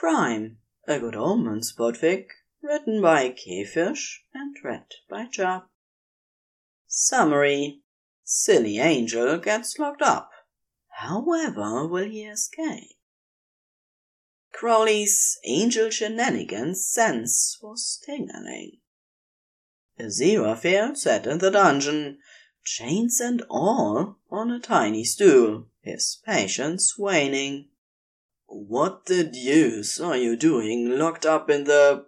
Crime, A Good Omens Podfic, written by Quefish and read by Jup. Summary Silly Angel gets locked up. However will he escape? Crowley's angel shenanigans sense was tingling. Aziraphale sat in the dungeon, chains and all, on a tiny stool, his patience waning. What the deuce are you doing locked up in the.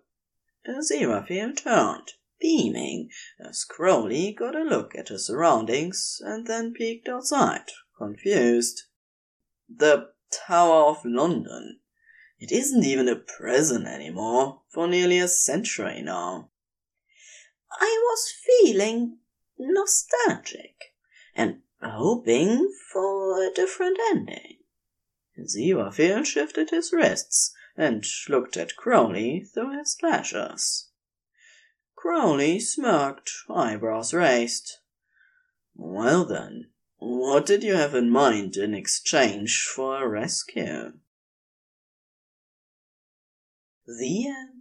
Uh, Aziraphale turned, beaming, as Crowley got a look at his surroundings and then peeked outside, confused. The Tower of London. It isn't even a prison anymore, for nearly a century now. I was feeling nostalgic and hoping for a different ending. Aziraphale shifted his wrists and looked at Crowley through his lashes. Crowley smirked, eyebrows raised. Well then, what did you have in mind in exchange for a rescue? The end.